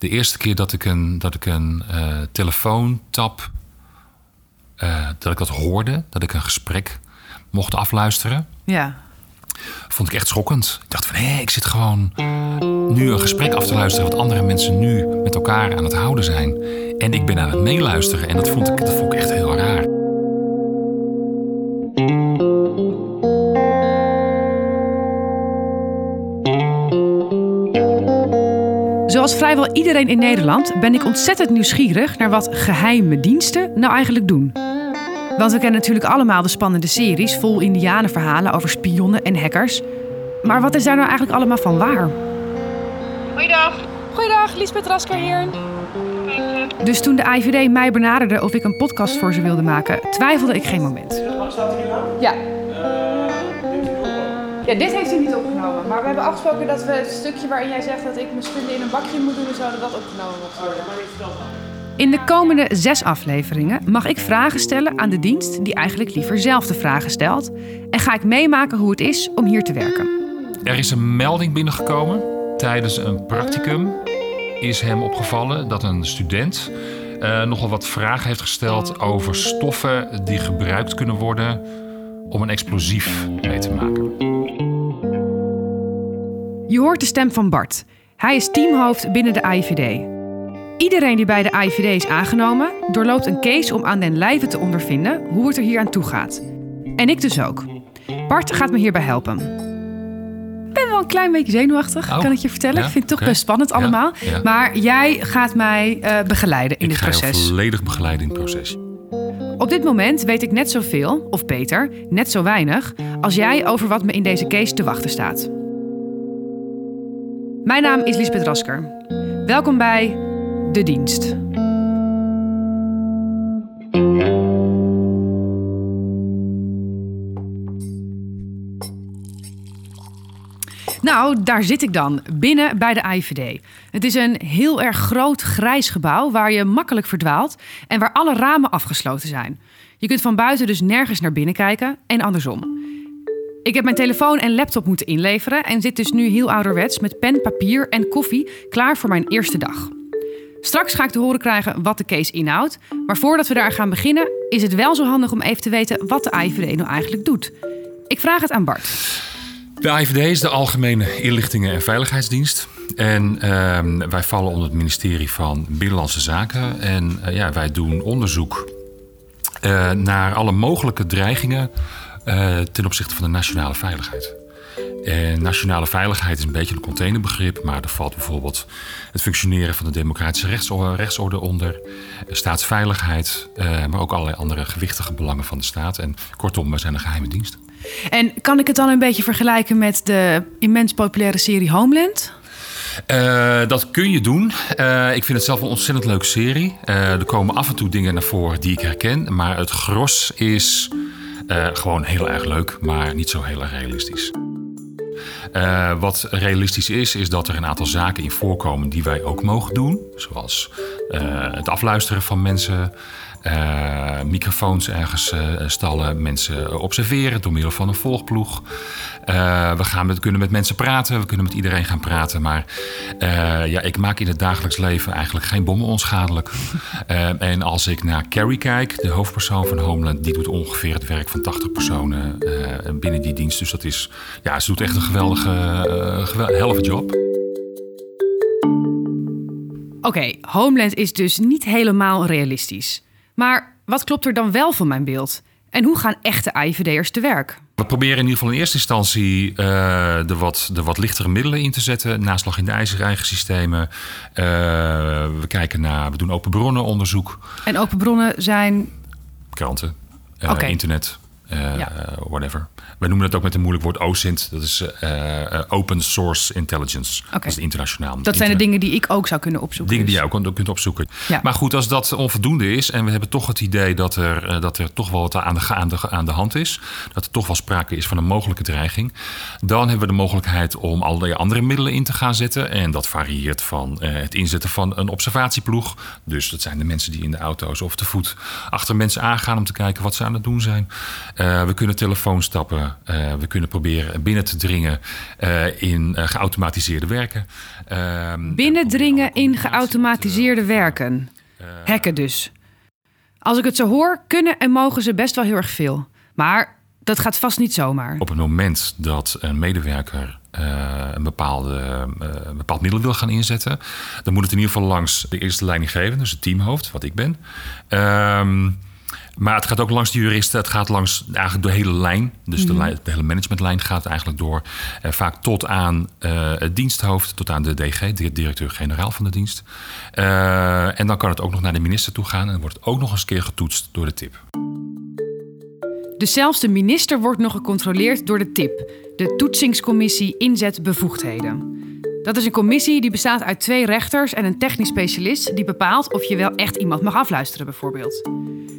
de eerste keer dat ik een, dat ik een uh, telefoontap, uh, dat ik dat hoorde, dat ik een gesprek mocht afluisteren. Ja. Vond ik echt schokkend. Ik dacht van, hé, ik zit gewoon nu een gesprek af te luisteren... wat andere mensen nu met elkaar aan het houden zijn. En ik ben aan het meeluisteren. En dat vond ik, dat vond ik echt heel raar. Zoals vrijwel iedereen in Nederland ben ik ontzettend nieuwsgierig naar wat geheime diensten nou eigenlijk doen. Want we kennen natuurlijk allemaal de spannende series vol indianenverhalen over spionnen en hackers. Maar wat is daar nou eigenlijk allemaal van waar? Goeiedag. Goeiedag, Lisbeth Rasker hier. Dus toen de IVD mij benaderde of ik een podcast voor ze wilde maken, twijfelde ik geen moment. Wat staat er hier nou? Ja. Ja, dit heeft u niet opgenomen. Maar we hebben afgesproken dat we het stukje waarin jij zegt dat ik mijn spullen in een bakje moet doen, zouden dat opgenomen wordt. In de komende zes afleveringen mag ik vragen stellen aan de dienst die eigenlijk liever zelf de vragen stelt. En ga ik meemaken hoe het is om hier te werken. Er is een melding binnengekomen tijdens een practicum. Is hem opgevallen dat een student uh, nogal wat vragen heeft gesteld over stoffen die gebruikt kunnen worden om een explosief mee te maken. Je hoort de stem van Bart. Hij is teamhoofd binnen de IVD. Iedereen die bij de IVD is aangenomen, doorloopt een case om aan den lijve te ondervinden hoe het er hier aan toe gaat. En ik dus ook. Bart gaat me hierbij helpen. Ik ben wel een klein beetje zenuwachtig, Oh, kan ik je vertellen. ja, ik vind het toch best spannend allemaal. Ja, ja. Maar jij gaat mij eh, begeleiden in ik dit ga je proces. volledig begeleiden in het proces. Op dit moment weet ik net zoveel, of beter, net zo weinig, als jij over wat me in deze case te wachten staat. Mijn naam is Lisbeth Rasker. Welkom bij De Dienst. Nou, daar zit ik dan, binnen bij de IVD. Het is een heel erg groot grijs gebouw waar je makkelijk verdwaalt en waar alle ramen afgesloten zijn. Je kunt van buiten dus nergens naar binnen kijken en andersom. Ik heb mijn telefoon en laptop moeten inleveren en zit dus nu heel ouderwets met pen, papier en koffie klaar voor mijn eerste dag. Straks ga ik te horen krijgen wat de case inhoudt, maar voordat we daar gaan beginnen is het wel zo handig om even te weten wat de IVD nou eigenlijk doet. Ik vraag het aan Bart. De IVD is de Algemene Inlichtingen en Veiligheidsdienst. En ehm, wij vallen onder het ministerie van Binnenlandse Zaken. En eh, ja, wij doen onderzoek eh, naar alle mogelijke dreigingen eh, ten opzichte van de nationale veiligheid. En nationale veiligheid is een beetje een containerbegrip, maar er valt bijvoorbeeld het functioneren van de democratische rechtsorde, onder, eh, staatsveiligheid, eh, maar ook allerlei andere gewichtige belangen van de staat. En kortom, we zijn een geheime dienst. En kan ik het dan een beetje vergelijken met de immens populaire serie Homeland? Dat kun je doen. Ik vind het zelf een ontzettend leuke serie. Er komen af en toe dingen naar voren die ik herken. Maar het gros is eh, gewoon heel erg leuk, maar niet zo heel erg realistisch. Eh, wat realistisch is, is dat er een aantal zaken in voorkomen die wij ook mogen doen. Zoals eh, het afluisteren van mensen, eh, microfoons ergens eh, stallen, mensen observeren door middel van een volgploeg. Eh, we gaan met, kunnen met mensen praten, we kunnen met iedereen gaan praten. Maar eh, ja, ik maak in het dagelijks leven eigenlijk geen bommen onschadelijk. Eh, en als ik naar Carrie kijk, de hoofdpersoon van Homeland, die doet ongeveer het werk van 80 personen eh, binnen die dienst. Dus dat is, ja, ze doet echt een geweldige, eh, gewel- helft job. Oké, Homeland is dus niet helemaal realistisch. Maar wat klopt er dan wel van mijn beeld? En hoe gaan echte IVD'ers te werk? We proberen in ieder geval in eerste instantie eh, de, wat, de wat lichtere middelen in te zetten. Naslag in de ijzer eigen systemen. Eh, we kijken naar, we doen open bronnen onderzoek. En open bronnen zijn. Kranten, Oké. internet, Ja. whatever. We noemen het ook met een moeilijk woord OSINT. Dat is eh, eh, Open Source Intelligence. Dat is internationaal. Dat zijn de dingen die ik ook zou kunnen opzoeken. Dingen die dus. jij ook kunt- opzoeken. Ja. Maar goed, als dat onvoldoende is en we hebben toch het idee dat er, eh, dat er toch wel wat aan de, aan, de, aan de hand is, dat er toch wel sprake is van een mogelijke dreiging, dan hebben we de mogelijkheid om allerlei andere middelen in te gaan zetten. En dat varieert van het inzetten van een observatieploeg. Dus dat zijn de mensen die in de auto's of te voet achter mensen aangaan om te kijken wat ze aan het doen zijn. We kunnen telefoonstappen. Uh, we kunnen proberen binnen te dringen uh, in geautomatiseerde werken. Ehm, Binnendringen in geautomatiseerde werken. Hacken dus. Als ik het zo hoor, kunnen en mogen ze best wel heel erg veel. Maar dat gaat vast niet zomaar. Op het moment dat een medewerker een, bepaalde, een bepaald middel wil gaan inzetten, dan moet het in ieder geval langs de eerste leidinggevende, dus het teamhoofd, wat ik ben. Ehm, maar het gaat ook langs de juristen. Het gaat langs eigenlijk de hele lijn. Dus de, mhm. de, hele managementlijn gaat eigenlijk door. Eh, vaak tot aan uh, het diensthoofd, tot aan de DG, de directeur-generaal van de dienst. Uh, en dan kan het ook nog naar de minister toe gaan. En dan wordt het ook nog eens keer getoetst door de TIP. Dus zelfs de minister wordt nog gecontroleerd door de TIP, de Toetsingscommissie Inzet Bevoegdheden. Dat is een commissie die bestaat uit twee rechters en een technisch specialist die bepaalt of je wel echt iemand mag afluisteren, bijvoorbeeld.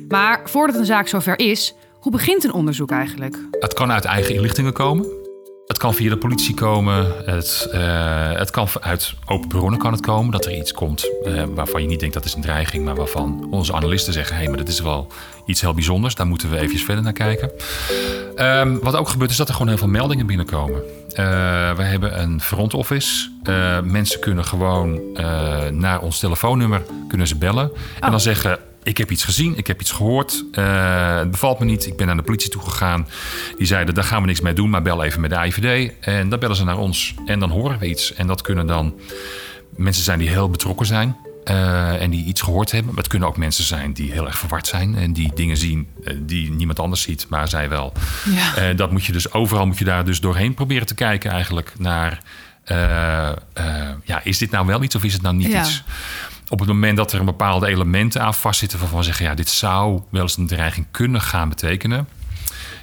Maar voordat een zaak zover is, hoe begint een onderzoek eigenlijk? Het kan uit eigen inlichtingen komen. Het kan via de politie komen. Het, uh, het kan uit open bronnen kan het komen. Dat er iets komt uh, waarvan je niet denkt dat is een dreiging. Maar waarvan onze analisten zeggen... hé, hey, maar dat is wel iets heel bijzonders. Daar moeten we even verder naar kijken. Um, wat ook gebeurt is dat er gewoon heel veel meldingen binnenkomen. Uh, we hebben een front office. mensen kunnen gewoon naar ons telefoonnummer kunnen ze bellen. En dan oh. zeggen ik heb iets gezien, ik heb iets gehoord. Uh, het bevalt me niet. Ik ben naar de politie toegegaan. Die zeiden, daar gaan we niks mee doen, maar bel even met de IVD. En dan bellen ze naar ons en dan horen we iets. En dat kunnen dan mensen zijn die heel betrokken zijn. Uh, en die iets gehoord hebben. Maar het kunnen ook mensen zijn die heel erg verward zijn. En die dingen zien uh, die niemand anders ziet, maar zij wel. Ja. Dat moet je dus overal moet je daar dus doorheen proberen te kijken eigenlijk naar... ja, is dit nou wel iets of is het nou niet ja. iets? Op het moment dat er een bepaalde elementen aan vastzitten waarvan we zeggen, ja, dit zou wel eens een dreiging kunnen gaan betekenen.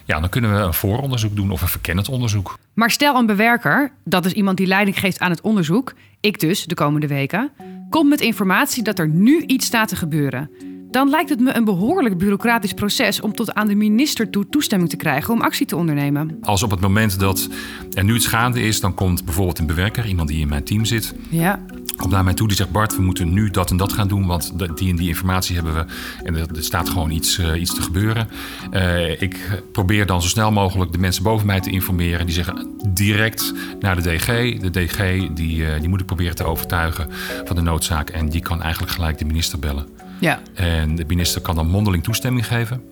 Ja, dan kunnen we een vooronderzoek doen of een verkennend onderzoek. Maar stel een bewerker, dat is iemand die leiding geeft aan het onderzoek, ik dus de komende weken, komt met informatie dat er nu iets staat te gebeuren dan lijkt het me een behoorlijk bureaucratisch proces om tot aan de minister toe toestemming te krijgen om actie te ondernemen. Als op het moment dat er nu iets gaande is, dan komt bijvoorbeeld een bewerker, iemand die in mijn team zit. Ja. Komt naar mij toe die zegt: Bart, we moeten nu dat en dat gaan doen, want die en die informatie hebben we. En er, staat gewoon iets, uh, iets te gebeuren. Uh, ik probeer dan zo snel mogelijk de mensen boven mij te informeren. Die zeggen direct naar de DG. De DG die, uh, die moet ik proberen te overtuigen van de noodzaak. En die kan eigenlijk gelijk de minister bellen. Ja. En de minister kan dan mondeling toestemming geven.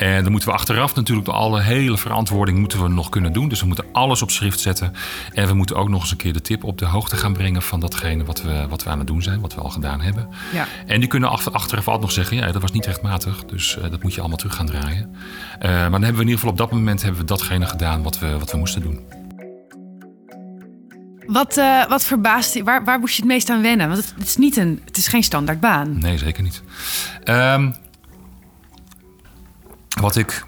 En dan moeten we achteraf natuurlijk de alle hele verantwoording moeten we nog kunnen doen. Dus we moeten alles op schrift zetten. En we moeten ook nog eens een keer de tip op de hoogte gaan brengen van datgene wat we, wat we aan het doen zijn, wat we al gedaan hebben. Ja. En die kunnen achteraf altijd nog zeggen, ja, dat was niet rechtmatig. Dus uh, dat moet je allemaal terug gaan draaien. Uh, maar dan hebben we in ieder geval op dat moment hebben we datgene gedaan wat we, wat we moesten doen. Wat, uh, wat verbaast je? Waar, waar moest je het meest aan wennen? Want het, het, is, niet een, het is geen standaard baan. Nee, zeker niet. Um, wat ik.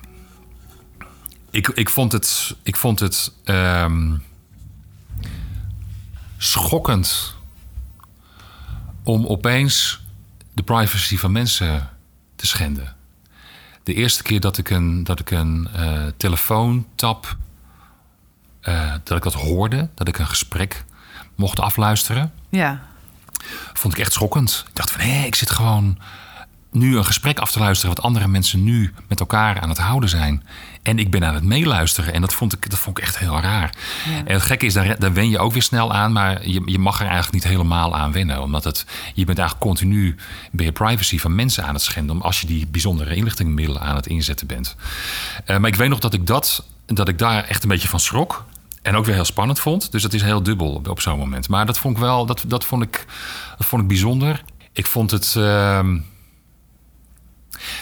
Ik, ik vond het. Ik vond het. Um, schokkend. om opeens de privacy van mensen te schenden. De eerste keer dat ik een, dat ik een uh, telefoontap uh, dat ik dat hoorde, dat ik een gesprek mocht afluisteren. Ja. Vond ik echt schokkend. Ik dacht van hé, ik zit gewoon nu een gesprek af te luisteren wat andere mensen nu met elkaar aan het houden zijn. En ik ben aan het meeluisteren. En dat vond ik, dat vond ik echt heel raar. Ja. En het gekke is, daar, daar wen je ook weer snel aan. Maar je, je mag er eigenlijk niet helemaal aan wennen. Omdat het, je bent eigenlijk continu bij je privacy van mensen aan het schenden. Als je die bijzondere inlichtingenmiddelen aan het inzetten bent. Uh, maar ik weet nog dat ik, dat, dat ik daar echt een beetje van schrok. En ook weer heel spannend vond. Dus dat is heel dubbel op, op zo'n moment. Maar dat vond ik wel, dat, dat, vond ik, dat vond ik bijzonder. Ik vond het. Uh,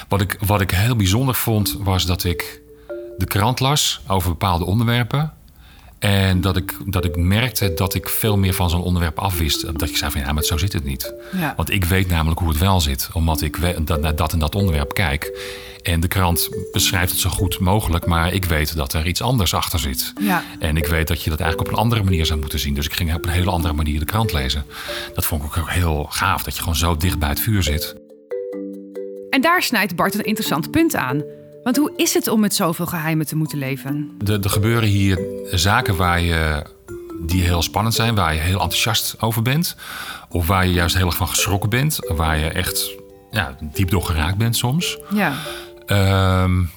wat, ik, wat ik heel bijzonder vond, was dat ik de krant las over bepaalde onderwerpen. En dat ik, dat ik merkte dat ik veel meer van zo'n onderwerp afwist. Dat je zei van ja, maar zo zit het niet. Ja. Want ik weet namelijk hoe het wel zit. Omdat ik dat, naar dat en dat onderwerp kijk. En de krant beschrijft het zo goed mogelijk. Maar ik weet dat er iets anders achter zit. Ja. En ik weet dat je dat eigenlijk op een andere manier zou moeten zien. Dus ik ging op een hele andere manier de krant lezen. Dat vond ik ook heel gaaf. Dat je gewoon zo dicht bij het vuur zit. En daar snijdt Bart een interessant punt aan. Want hoe is het om met zoveel geheimen te moeten leven? Er, er gebeuren hier zaken waar je, die heel spannend zijn, waar je heel enthousiast over bent. Of waar je juist heel erg van geschrokken bent. Waar je echt ja, diep door geraakt bent soms. Ja. Um,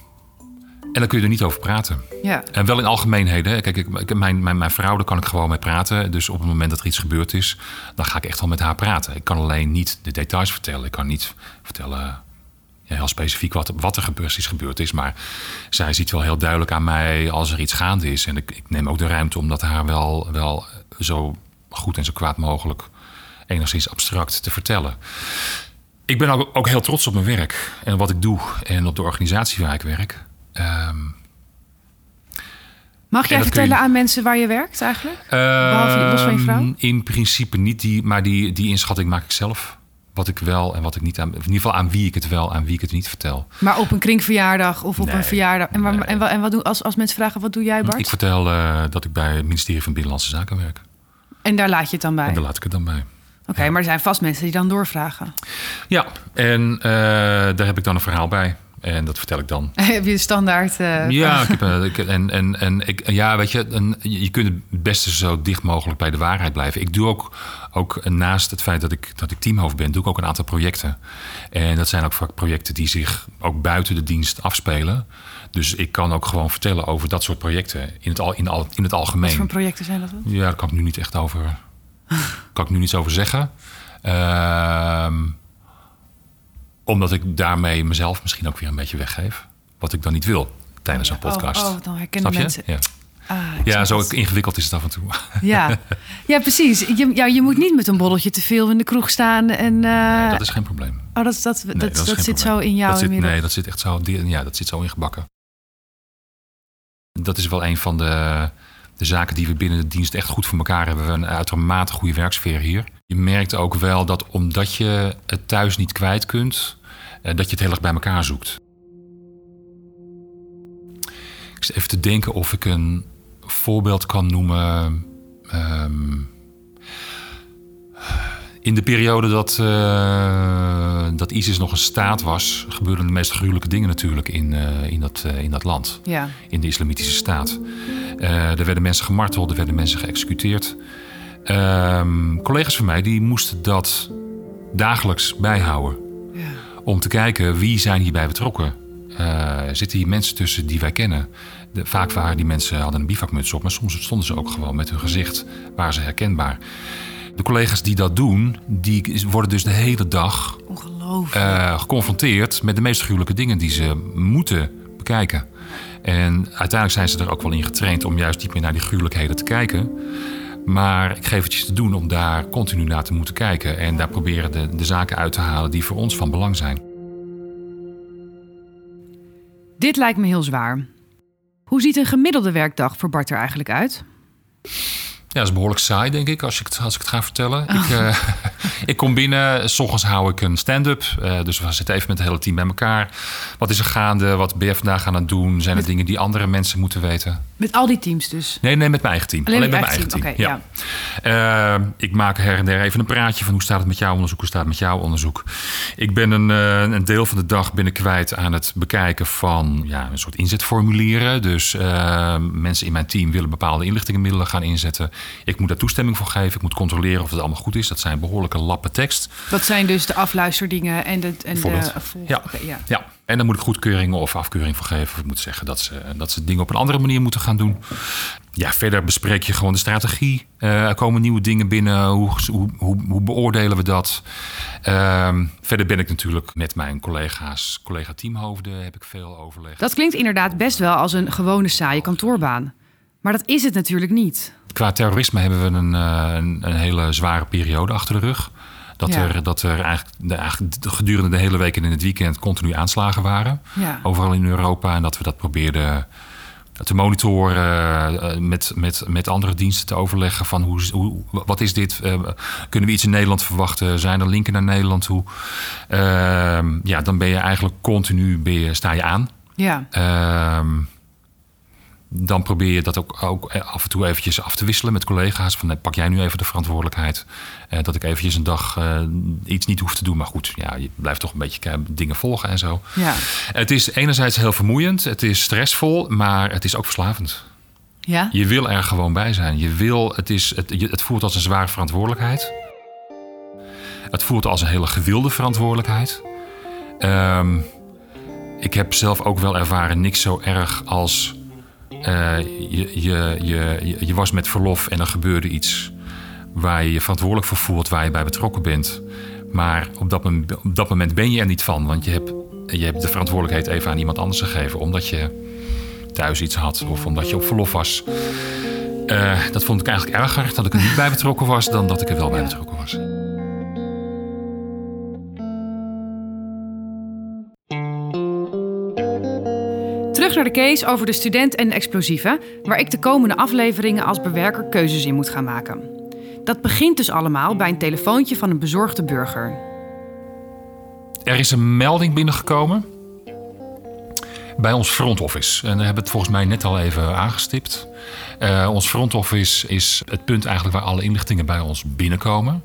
En dan kun je er niet over praten. Ja. En wel in algemeenheden. Kijk, ik, mijn, mijn, mijn vrouw, daar kan ik gewoon mee praten. Dus op het moment dat er iets gebeurd is, dan ga ik echt wel met haar praten. Ik kan alleen niet de details vertellen. Ik kan niet vertellen heel specifiek wat, wat er precies gebeurd is. Maar zij ziet wel heel duidelijk aan mij als er iets gaande is. En ik, ik neem ook de ruimte om dat haar wel, wel zo goed en zo kwaad mogelijk enigszins abstract te vertellen. Ik ben ook, ook heel trots op mijn werk en wat ik doe en op de organisatie waar ik werk. Ehm, Mag jij kun je- vertellen aan mensen waar je werkt eigenlijk? Behalve je- los van je vrouw? In principe niet, die, maar die, die inschatting maak ik zelf. Wat ik wel en wat ik niet aan. In ieder geval aan wie ik het wel, aan wie ik het niet vertel. Maar op een kringverjaardag of op Nee, een verjaardag. En, waar, nee. en, en wat doen, als, als mensen vragen, wat doe jij Bart? Ik vertel eh, dat ik bij het ministerie van Binnenlandse Zaken werk. En daar laat je het dan bij? En Oké, daar laat ik het dan bij. maar er zijn vast mensen die dan doorvragen. Ja, en eh, daar heb ik dan een verhaal bij. En dat vertel ik dan. Heb je de standaard... eh, Ja, ik heb, eh, ik- en, en, en ik, ja, weet je, een, je kunt het beste zo dicht mogelijk bij de waarheid blijven. Ik doe ook, ook naast het feit dat ik, dat ik teamhoofd ben, doe ik ook een aantal projecten. En dat zijn ook vaak projecten die zich ook buiten de dienst afspelen. Dus ik kan ook gewoon vertellen over dat soort projecten in het, al, in, al, in het Wat voor algemeen. projecten zijn dat dan? Ja, daar kan ik nu niet echt over, kan ik nu niets over zeggen. Ehm, omdat ik daarmee mezelf misschien ook weer een beetje weggeef. Wat ik dan niet wil tijdens een podcast. Oh, oh, dan herkennen Snap je? mensen. Ja, Ah, ja zo het. ingewikkeld is het af en toe. Ja. ja, precies. Je, ja, je moet niet met een borreltje te veel in de kroeg staan. En, eh, Nee, dat is geen probleem. Oh, dat, dat, Nee, dat, dat, zit probleem. zo in jou dat zit, inmiddels. Nee, dat zit echt zo, ja, dat zit zo ingebakken. Dat is wel een van de, de zaken die we binnen de dienst echt goed voor elkaar hebben. We hebben een uitermate goede werksfeer hier. Je merkt ook wel dat omdat je het thuis niet kwijt kunt, eh, dat je het heel erg bij elkaar zoekt. Ik zit even te denken of ik een voorbeeld kan noemen. Ehm, in de periode dat, eh, dat ISIS nog een staat was, gebeurden de meest gruwelijke dingen natuurlijk in, eh, in, dat, eh, in dat land. Ja. In de islamitische staat. Er werden mensen gemarteld, er werden mensen geëxecuteerd. Ehm, collega's van mij die moesten dat dagelijks bijhouden. ja. Om te kijken wie zijn hierbij betrokken. Zitten hier mensen tussen die wij kennen? De, vaak waren die mensen hadden een bivakmuts op, maar soms stonden ze ook gewoon met hun gezicht, waren ze herkenbaar. De collega's die dat doen, die worden dus de hele dag Ongelooflijk. eh, geconfronteerd met de meest gruwelijke dingen die ze moeten bekijken. En uiteindelijk zijn ze er ook wel in getraind om juist niet meer naar die gruwelijkheden te kijken. Maar ik geef het je te doen om daar continu naar te moeten kijken. En daar proberen de, de zaken uit te halen die voor ons van belang zijn. Dit lijkt me heel zwaar. Hoe ziet een gemiddelde werkdag voor Bart er eigenlijk uit? Ja, dat is behoorlijk saai, denk ik, als ik het, als ik het ga vertellen. Ik, eh, ik kom binnen, s ochtends hou ik een stand-up. Eh, dus we zitten even met het hele team bij elkaar. Wat is er gaande? Wat ben je vandaag aan het doen? Zijn er dingen die andere mensen moeten weten? Met al die teams dus. Nee, nee, met mijn eigen team. Alleen met met mijn eigen team. ja. Eh, ik maak her en der even een praatje van hoe staat het met jouw onderzoek, hoe staat het met jouw onderzoek. Ik ben een, eh, een deel van de dag binnen kwijt aan het bekijken van ja, een soort inzetformulieren. Dus eh, mensen in mijn team willen bepaalde inlichtingenmiddelen gaan inzetten. Ik moet daar toestemming voor geven. Ik moet controleren of het allemaal goed is. Dat zijn behoorlijke lappen tekst. Dat zijn dus de afluisterdingen en de, en de Ja. ja. Ja, en dan moet ik goedkeuringen of afkeuring voor geven. Of ik moet zeggen dat ze, dat ze dingen op een andere manier moeten gaan doen. Ja, verder bespreek je gewoon de strategie. Eh, er komen nieuwe dingen binnen. Hoe, hoe, hoe, hoe beoordelen we dat? Ehm, verder ben ik natuurlijk met mijn collega's, collega-teamhoofden, heb ik veel overleg. Dat klinkt inderdaad best wel als een gewone saaie kantoorbaan. Maar dat is het natuurlijk niet. Qua terrorisme hebben we een, eh, een, een hele zware periode achter de rug. Dat, Ja. er, dat er eigenlijk, de, eigenlijk gedurende de hele week en in het weekend continu aanslagen waren. Ja. Overal in Europa. En dat we dat probeerden te monitoren. eh, met, met, met andere diensten te overleggen. Van hoe, hoe, wat is dit? Eh, kunnen we iets in Nederland verwachten? Zijn er linken naar Nederland toe? Ehm, ja, dan ben je eigenlijk continu ben je, sta je aan. Ja. Ehm, dan probeer je dat ook, ook af en toe eventjes af te wisselen met collega's. Van, nee, pak jij nu even de verantwoordelijkheid. Eh, dat ik eventjes een dag eh, iets niet hoef te doen. Maar goed, ja, je blijft toch een beetje dingen volgen en zo. Ja. Het is enerzijds heel vermoeiend. Het is stressvol, maar het is ook verslavend. Ja? Je wil er gewoon bij zijn. Je wil, het, is, het, het voelt als een zware verantwoordelijkheid. Het voelt als een hele gewilde verantwoordelijkheid. Ehm, ik heb zelf ook wel ervaren niks zo erg als eh, je, je, je, je was met verlof en er gebeurde iets waar je je verantwoordelijk voor voelt, waar je bij betrokken bent. Maar op dat, moment, op dat moment ben je er niet van, want je hebt, je hebt de verantwoordelijkheid even aan iemand anders gegeven, omdat je thuis iets had of omdat je op verlof was. Eh, dat vond ik eigenlijk erger dat ik er niet bij betrokken was dan dat ik er wel bij betrokken was. Terug naar de case over de student en de explosieven, waar ik de komende afleveringen als bewerker keuzes in moet gaan maken. Dat begint dus allemaal bij een telefoontje van een bezorgde burger. Er is een melding binnengekomen bij ons front office. En we hebben het volgens mij net al even aangestipt. Uh, ons front office is het punt eigenlijk waar alle inlichtingen bij ons binnenkomen.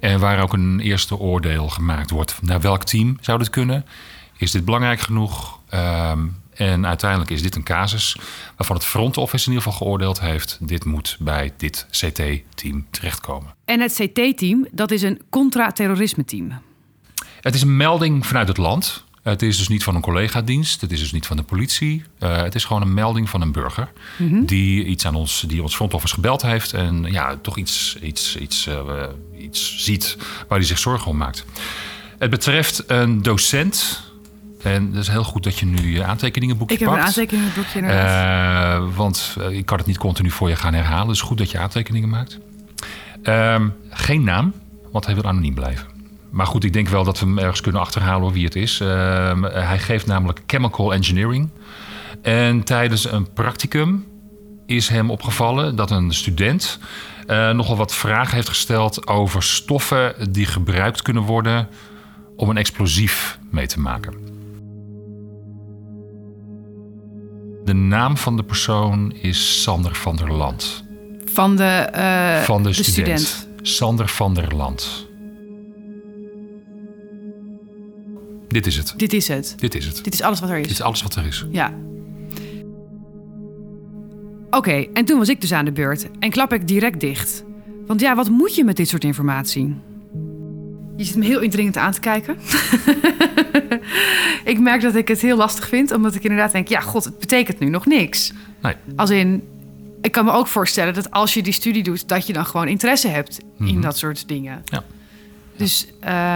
En waar ook een eerste oordeel gemaakt wordt. Naar welk team zou dit kunnen? Is dit belangrijk genoeg? Ehm, en uiteindelijk is dit een casus waarvan het front office in ieder geval geoordeeld heeft. Dit moet bij dit CT-team terechtkomen. En het CT-team, dat is een contra-terrorisme-team. Het is een melding vanuit het land. Het is dus niet van een collega-dienst, het is dus niet van de politie. Uh, het is gewoon een melding van een burger die iets aan ons, die ons front office gebeld heeft en ja, toch iets, iets, iets, uh, iets ziet waar hij zich zorgen om maakt. Het betreft een docent. En het is heel goed dat je nu je aantekeningenboekje Ik heb pakt. een aantekeningenboekje inderdaad. Uh, want ik kan het niet continu voor je gaan herhalen. Dus goed dat je aantekeningen maakt. Ehm, geen naam, want hij wil anoniem blijven. Maar goed, ik denk wel dat we hem ergens kunnen achterhalen wie het is. Uh, hij geeft namelijk chemical engineering. En tijdens een practicum is hem opgevallen dat een student uh, nogal wat vragen heeft gesteld over stoffen die gebruikt kunnen worden om een explosief mee te maken. De naam van de persoon is Sander van der Land. Van de, uh, van de, de student. student. Sander van der Land. Dit is het. Dit is het. Dit is het. Dit is alles wat er is. Dit is alles wat er is. Ja. Oké, okay, en toen was ik dus aan de beurt en klap ik direct dicht. Want ja, wat moet je met dit soort informatie? Je zit me heel indringend aan te kijken. ik merk dat ik het heel lastig vind, omdat ik inderdaad denk: ja, god, het betekent nu nog niks. Nee. Als in, ik kan me ook voorstellen dat als je die studie doet, dat je dan gewoon interesse hebt mm -hmm. in dat soort dingen. Ja. Dus,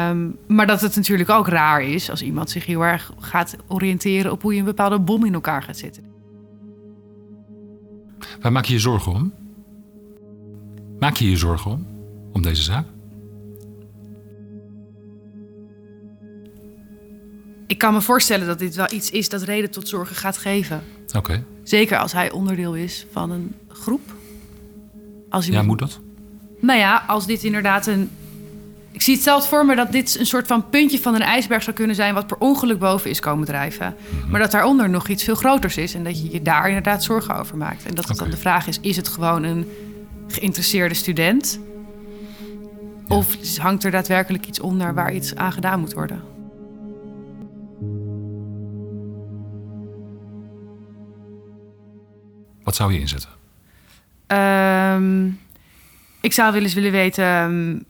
um, maar dat het natuurlijk ook raar is als iemand zich heel erg gaat oriënteren op hoe je een bepaalde bom in elkaar gaat zetten. Waar maak je je zorgen om? Maak je je zorgen om? Om deze zaak? Ik kan me voorstellen dat dit wel iets is dat reden tot zorgen gaat geven. Oké. Okay. Zeker als hij onderdeel is van een groep. Als ja, moet dat? Nou ja, als dit inderdaad een. Ik zie het zelfs voor me dat dit een soort van puntje van een ijsberg zou kunnen zijn. wat per ongeluk boven is komen drijven. Mm -hmm. Maar dat daaronder nog iets veel groters is. En dat je je daar inderdaad zorgen over maakt. En dat okay. dan de vraag is: is het gewoon een geïnteresseerde student? Ja. Of hangt er daadwerkelijk iets onder waar iets aan gedaan moet worden? Wat zou je inzetten? Um, ik zou wel eens willen weten um,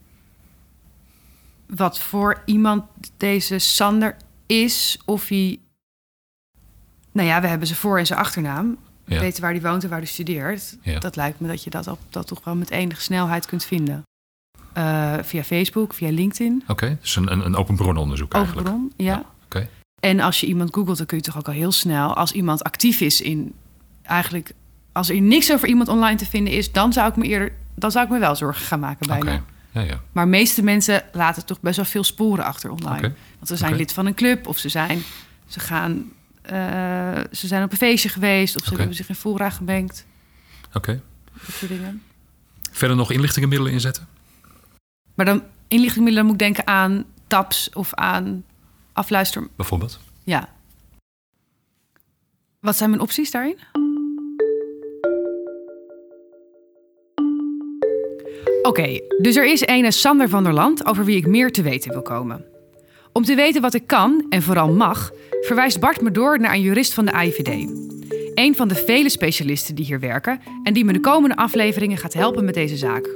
wat voor iemand deze Sander is. Of hij. Nou ja, we hebben zijn voor- en zijn achternaam. We ja. weten waar hij woont en waar hij studeert. Ja. Dat lijkt me dat je dat, op, dat toch wel met enige snelheid kunt vinden. Uh, via Facebook, via LinkedIn. Oké, okay, dus een, een, open brononderzoek eigenlijk. Open bron, ja. ja okay. En als je iemand googelt, dan kun je toch ook al heel snel... als iemand actief is in eigenlijk als er niks over iemand online te vinden is, dan zou ik me eerder, dan zou ik me wel zorgen gaan maken bijna. Okay. Ja, ja. Maar de meeste mensen laten toch best wel veel sporen achter online. Okay. Want ze zijn okay. lid van een club of ze zijn, ze gaan, uh, ze zijn op een feestje geweest of ze hebben zich in fora gebankt. Oké. Okay. Dat soort dingen. Verder nog inlichtingenmiddelen inzetten? Maar dan inlichtingenmiddelen moet ik denken aan taps of aan afluister. Bijvoorbeeld? Ja. Wat zijn mijn opties daarin? Oké, dus er is ene Sander van der Land over wie ik meer te weten wil komen. Om te weten wat ik kan en vooral mag, verwijst Bart me door naar een jurist van de AIVD. Een van de vele specialisten die hier werken en die me de komende afleveringen gaat helpen met deze zaak.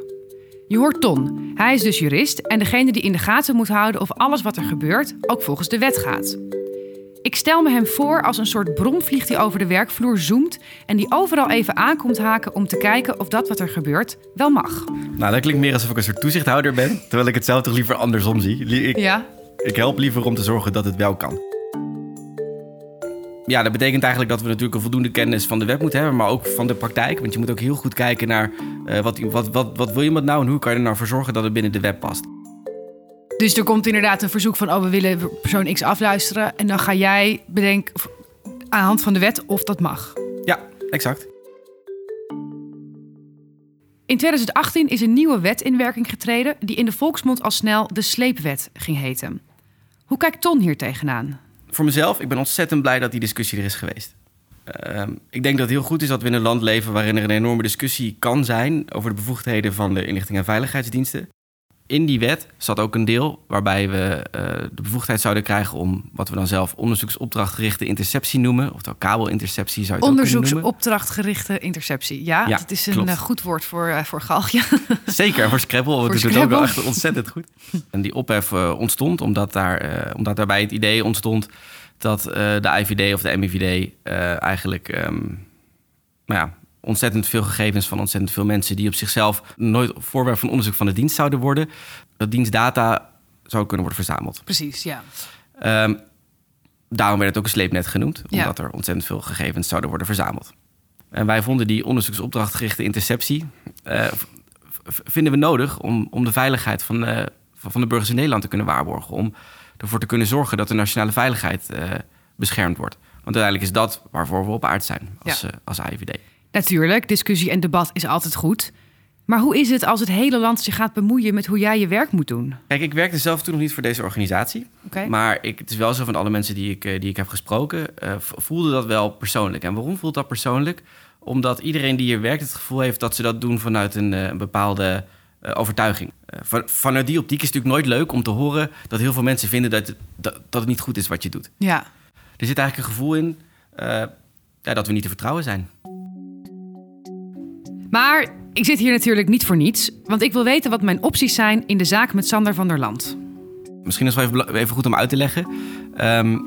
Je hoort Ton. Hij is dus jurist en degene die in de gaten moet houden of alles wat er gebeurt ook volgens de wet gaat. Ik stel me hem voor als een soort bromvlieg die over de werkvloer zoomt en die overal even aankomt haken om te kijken of dat wat er gebeurt wel mag. Nou, dat klinkt meer alsof ik een soort toezichthouder ben. Terwijl ik het zelf toch liever andersom zie. Ik, Ja, ik help liever om te zorgen dat het wel kan. Ja, dat betekent eigenlijk dat we natuurlijk een voldoende kennis van de wet moeten hebben, maar ook van de praktijk. Want je moet ook heel goed kijken naar eh, wat, wat, wat, wat wil iemand nou en hoe kan je er nou voor zorgen dat het binnen de wet past. Dus er komt inderdaad een verzoek van, oh we willen persoon X afluisteren. En dan ga jij bedenken aan de hand van de wet of dat mag. Ja, exact. In 2018 is een nieuwe wet in werking getreden die in de volksmond al snel de sleepwet ging heten. Hoe kijkt Ton hier tegenaan? Voor mezelf, ik ben ontzettend blij dat die discussie er is geweest. Ehm, ik denk dat het heel goed is dat we in een land leven waarin er een enorme discussie kan zijn over de bevoegdheden van de inlichting en veiligheidsdiensten. In die wet zat ook een deel waarbij we eh, de bevoegdheid zouden krijgen om wat we dan zelf onderzoeksopdrachtgerichte interceptie noemen, oftewel kabelinterceptie zou je het noemen. Onderzoeksopdrachtgerichte interceptie. Ja, Ja, het is een klopt. eh, goed woord voor, eh, voor galgje. Zeker, voor Scrabble, want het het ook wel echt ontzettend goed. En die ophef ontstond omdat, daar, omdat daarbij het idee ontstond dat de IVD of de MIVD eigenlijk ehm, nou ja, ontzettend veel gegevens van ontzettend veel mensen die op zichzelf nooit voorwerp van onderzoek van de dienst zouden worden, dat dienstdata zou kunnen worden verzameld. Precies, ja. Ehm, daarom werd het ook een sleepnet genoemd, Ja. omdat er ontzettend veel gegevens zouden worden verzameld. En wij vonden die onderzoeksopdrachtgerichte interceptie eh, vinden we nodig om, om de veiligheid van, eh, van van de burgers in Nederland te kunnen waarborgen. Om ervoor te kunnen zorgen dat de nationale veiligheid eh, beschermd wordt. Want uiteindelijk is dat waarvoor we op aard zijn als, Ja. als AIVD. Natuurlijk, discussie en debat is altijd goed. Maar hoe is het als het hele land zich gaat bemoeien met hoe jij je werk moet doen? Kijk, ik werkte zelf toen nog niet voor deze organisatie. Maar ik, het is wel zo van alle mensen die ik, eh, die ik heb gesproken, eh, voelde dat wel persoonlijk. En waarom voelt dat persoonlijk? Omdat iedereen die hier werkt het gevoel heeft dat ze dat doen vanuit een, eh, een bepaalde overtuiging. Van, vanuit die optiek is het natuurlijk nooit leuk om te horen dat heel veel mensen vinden dat het, dat, dat het niet goed is wat je doet. Ja. Er zit eigenlijk een gevoel in ja, dat we niet te vertrouwen zijn. Maar ik zit hier natuurlijk niet voor niets, want ik wil weten wat mijn opties zijn in de zaak met Sander van der Land. Misschien is het wel even, goed om uit te leggen. Ehm,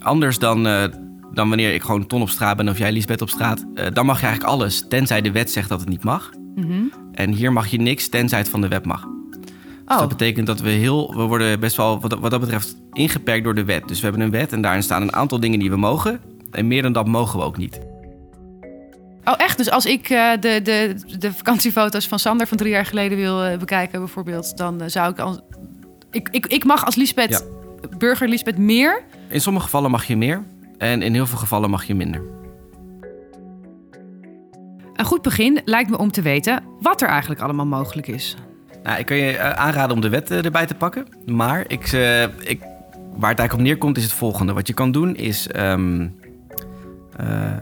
anders dan, eh, dan wanneer ik gewoon Ton op straat ben of jij Lisbeth op straat. eh, dan mag je eigenlijk alles, tenzij de wet zegt dat het niet mag. En hier mag je niks, tenzij het van de wet mag. Dus Oh, dat betekent dat we heel, we worden best wel wat, wat dat betreft ingeperkt door de wet. Dus we hebben een wet en daarin staan een aantal dingen die we mogen. En meer dan dat mogen we ook niet. Oh echt? Dus als ik eh, de, de, de vakantiefoto's van Sander van drie jaar geleden wil eh, bekijken bijvoorbeeld, dan eh, zou ik al... Ik, ik, ik mag als Lisbeth, burger Lisbeth meer. In sommige gevallen mag je meer en in heel veel gevallen mag je minder. Een goed begin lijkt me om te weten wat er eigenlijk allemaal mogelijk is. Nou, ik kan je aanraden om de wet erbij te pakken. Maar ik, ik, waar het eigenlijk op neerkomt is het volgende. Wat je kan doen is... ehm, eh,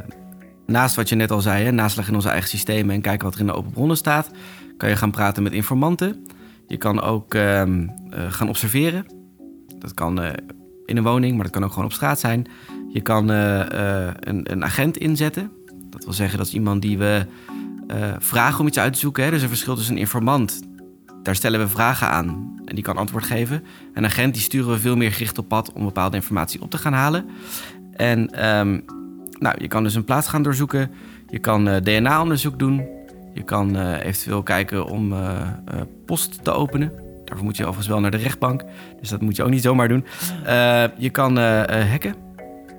naast wat je net al zei, hè, naslag in onze eigen systemen... en kijken wat er in de open bronnen staat... kan je gaan praten met informanten. Je kan ook ehm, eh, gaan observeren. Dat kan eh, in een woning, maar dat kan ook gewoon op straat zijn. Je kan eh, een, een agent inzetten. Dat wil zeggen, dat is iemand die we vragen om iets uit te zoeken. Hè. Is een verschil tussen een informant daar stellen we vragen aan en die kan antwoord geven. Een agent die sturen we veel meer gericht op pad om bepaalde informatie op te gaan halen. En ehm, nou, je kan dus een plaats gaan doorzoeken. Je kan eh, DNA-onderzoek doen. Je kan eh, eventueel kijken om eh, post te openen. Daarvoor moet je overigens wel naar de rechtbank. Dus dat moet je ook niet zomaar doen. Je kan hacken.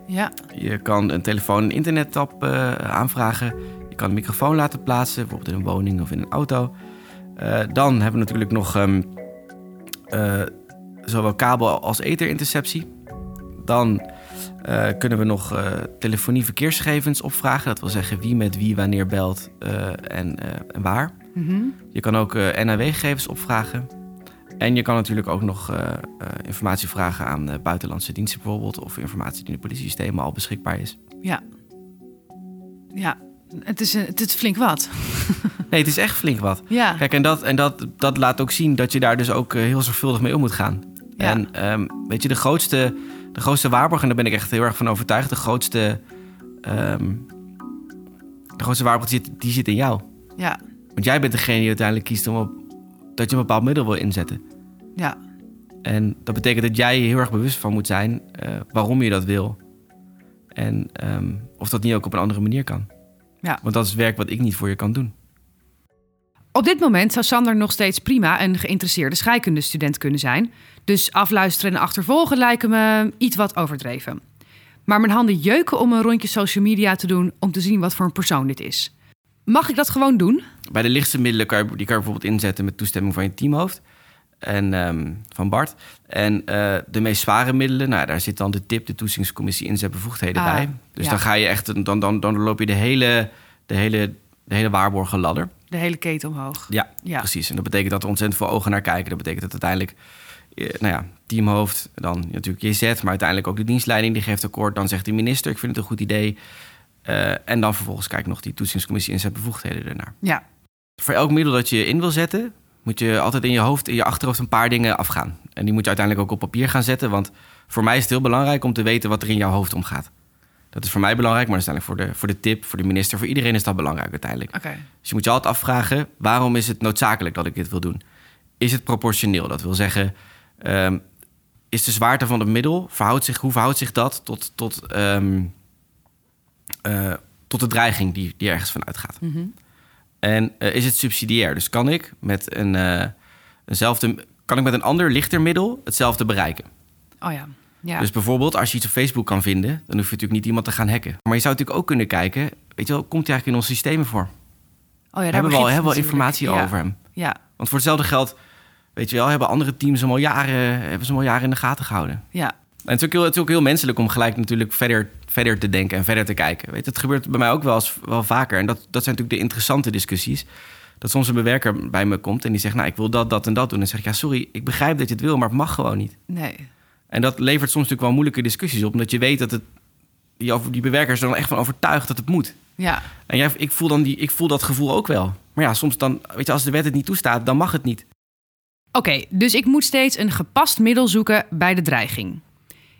Ja. Je kan een telefoon- en internettap aanvragen. Je kan een microfoon laten plaatsen, bijvoorbeeld in een woning of in een auto. Dan hebben we natuurlijk nog ehm, eh, zowel kabel- als etherinterceptie. Dan eh, kunnen we nog eh, telefonie-verkeersgegevens opvragen. Dat wil zeggen wie met wie wanneer belt eh, en, en waar. Mhm. Je kan ook NAW-gegevens opvragen. En je kan natuurlijk ook nog informatie vragen aan buitenlandse diensten bijvoorbeeld... of informatie die in de politiesystemen al beschikbaar is. Ja. Ja. Het is, een- het is flink wat. Nee, het is echt flink wat. Ja. Kijk, en dat, en dat, dat laat ook zien dat je daar dus ook heel zorgvuldig mee om moet gaan. Ja. En ehm, weet je, de grootste, de grootste waarborg, en daar ben ik echt heel erg van overtuigd... de grootste, ehm, de grootste waarborg die zit, die zit in jou. Ja. Want jij bent degene die uiteindelijk kiest om op, dat je een bepaald middel wil inzetten. Ja. En dat betekent dat jij je heel erg bewust van moet zijn eh, waarom je dat wil En ehm, of dat niet ook op een andere manier kan. Ja. Want dat is werk wat ik niet voor je kan doen. Op dit moment zou Sander nog steeds prima een geïnteresseerde scheikundestudent kunnen zijn. Dus afluisteren en achtervolgen lijken me iets wat overdreven. Maar mijn handen jeuken om een rondje social media te doen om te zien wat voor een persoon dit is. Mag ik dat gewoon doen? Bij de lichtste middelen kan je, die kan je bijvoorbeeld inzetten met toestemming van je teamhoofd. En ehm, van Bart. En eh, de meest zware middelen, nou, daar zit dan de tip, de toetsingscommissie inzetbevoegdheden Ah, bij. Dus ja. dan ga je echt, dan, dan, dan loop je de hele, de hele, de hele waarborgen ladder. De hele keten omhoog. Ja, Ja. precies. En dat betekent dat er ontzettend veel ogen naar kijken. Dat betekent dat uiteindelijk, eh, nou ja, teamhoofd, dan natuurlijk JZ, maar uiteindelijk ook de dienstleiding die geeft akkoord. Dan zegt de minister, ik vind het een goed idee. Eh, en dan vervolgens kijkt nog die toetsingscommissie inzetbevoegdheden ernaar. Ja, Voor elk middel dat je in wil zetten, moet je altijd in je hoofd, in je achterhoofd een paar dingen afgaan. En die moet je uiteindelijk ook op papier gaan zetten. Want voor mij is het heel belangrijk om te weten wat er in jouw hoofd omgaat. Dat is voor mij belangrijk, maar uiteindelijk voor de, voor de tip, voor de minister, voor iedereen is dat belangrijk uiteindelijk. oké. Dus je moet je altijd afvragen, waarom is het noodzakelijk dat ik dit wil doen? Is het proportioneel? Dat wil zeggen, ehm, is de zwaarte van het middel, verhoudt zich, hoe verhoudt zich dat tot, tot, ehm, eh, tot de dreiging die, die ergens van uitgaat? Mhm. En eh, is het subsidiair? Dus kan ik met een, eh, eenzelfde, kan ik met een ander lichter middel hetzelfde bereiken? Oh ja. Ja. Dus bijvoorbeeld, als je iets op Facebook kan vinden, dan hoef je natuurlijk niet iemand te gaan hacken. Maar je zou natuurlijk ook kunnen kijken, weet je wel, komt hij eigenlijk in onze systemen voor? oh ja, daar hebben we al begint hebben we het al informatie over hem? Ja. Want voor hetzelfde geld, weet je wel, hebben andere teams hem al jaren, hebben ze hem al jaren in de gaten gehouden. ja. En het is ook heel, het is ook heel menselijk om gelijk natuurlijk verder, verder te denken en verder te kijken. Weet, je, het gebeurt bij mij ook wel, eens, wel vaker. En dat, dat zijn natuurlijk de interessante discussies. Dat soms een bewerker bij me komt en die zegt, nou, ik wil dat, dat en dat doen. En dan zeg ik, ja, sorry, ik begrijp dat je het wil, maar het mag gewoon niet. Nee. En dat levert soms natuurlijk wel moeilijke discussies op, omdat je weet dat het, die, over- die bewerker is er dan echt van overtuigd dat het moet. Ja. En jij, ik, voel dan die, ik voel dat gevoel ook wel. Maar ja, soms dan, weet je, als de wet het niet toestaat, dan mag het niet. Oké, dus ik moet steeds een gepast middel zoeken bij de dreiging.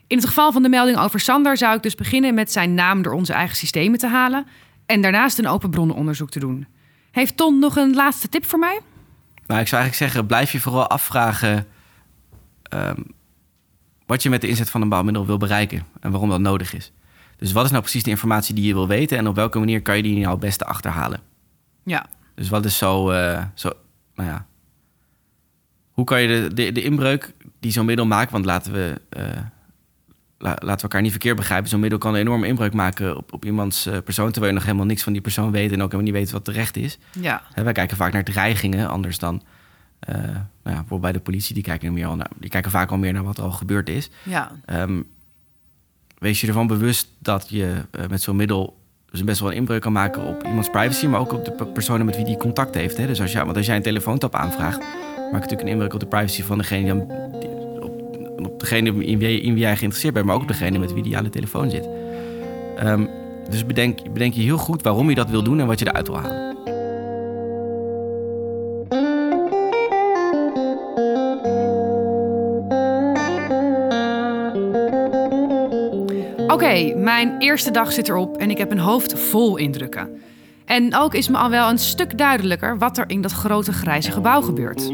In het geval van de melding over Sander zou ik dus beginnen met zijn naam door onze eigen systemen te halen en daarnaast een open bronnenonderzoek te doen. Heeft Ton nog een laatste tip voor mij? Nou, ik zou eigenlijk zeggen, blijf je vooral afvragen ehm, wat je met de inzet van een bouwmiddel wil bereiken en waarom dat nodig is. Dus wat is nou precies de informatie die je wil weten en op welke manier kan je die nou het beste achterhalen? Ja. Dus wat is zo, eh, zo nou ja, hoe kan je de, de, de inbreuk die zo'n middel maakt, want laten we, eh, la- laten we elkaar niet verkeerd begrijpen, zo'n middel kan een enorme inbreek maken op, op iemands eh, persoon, terwijl je nog helemaal niks van die persoon weet en ook helemaal niet weet wat terecht is. Ja. Hè, wij kijken vaak naar dreigingen, anders dan nou ja, bijvoorbeeld bij de politie. Die kijken, meer al naar, die kijken vaak al meer naar wat er al gebeurd is. Ja. Ehm, wees je ervan bewust dat je eh, met zo'n middel dus best wel een inbreuk kan maken op iemands privacy, maar ook op de pe- personen met wie die contact heeft. Hè? Dus als, jij, want als jij een telefoontap aanvraagt, maak je natuurlijk een inbreuk op de privacy van degene, die aan- die- op, op degene in wie, in wie jij geïnteresseerd bent, maar ook op degene met wie die aan de telefoon zit. Ehm, dus bedenk, bedenk je heel goed waarom je dat wil doen en wat je eruit wil halen. Mijn eerste dag zit erop en ik heb een hoofd vol indrukken. En ook is me al wel een stuk duidelijker wat er in dat grote grijze gebouw gebeurt.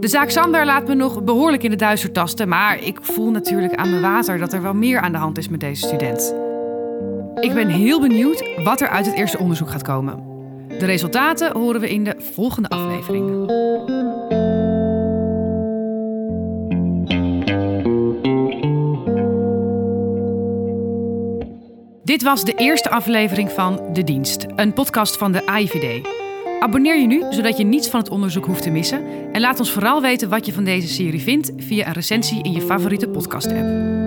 De zaak Sander laat me nog behoorlijk in de duister tasten, maar ik voel natuurlijk aan mijn water dat er wel meer aan de hand is met deze student. Ik ben heel benieuwd wat er uit het eerste onderzoek gaat komen. De resultaten horen we in de volgende aflevering. Dit was de eerste aflevering van De Dienst, een podcast van de AIVD. Abonneer je nu, zodat je niets van het onderzoek hoeft te missen. En laat ons vooral weten wat je van deze serie vindt via een recensie in je favoriete podcast-app.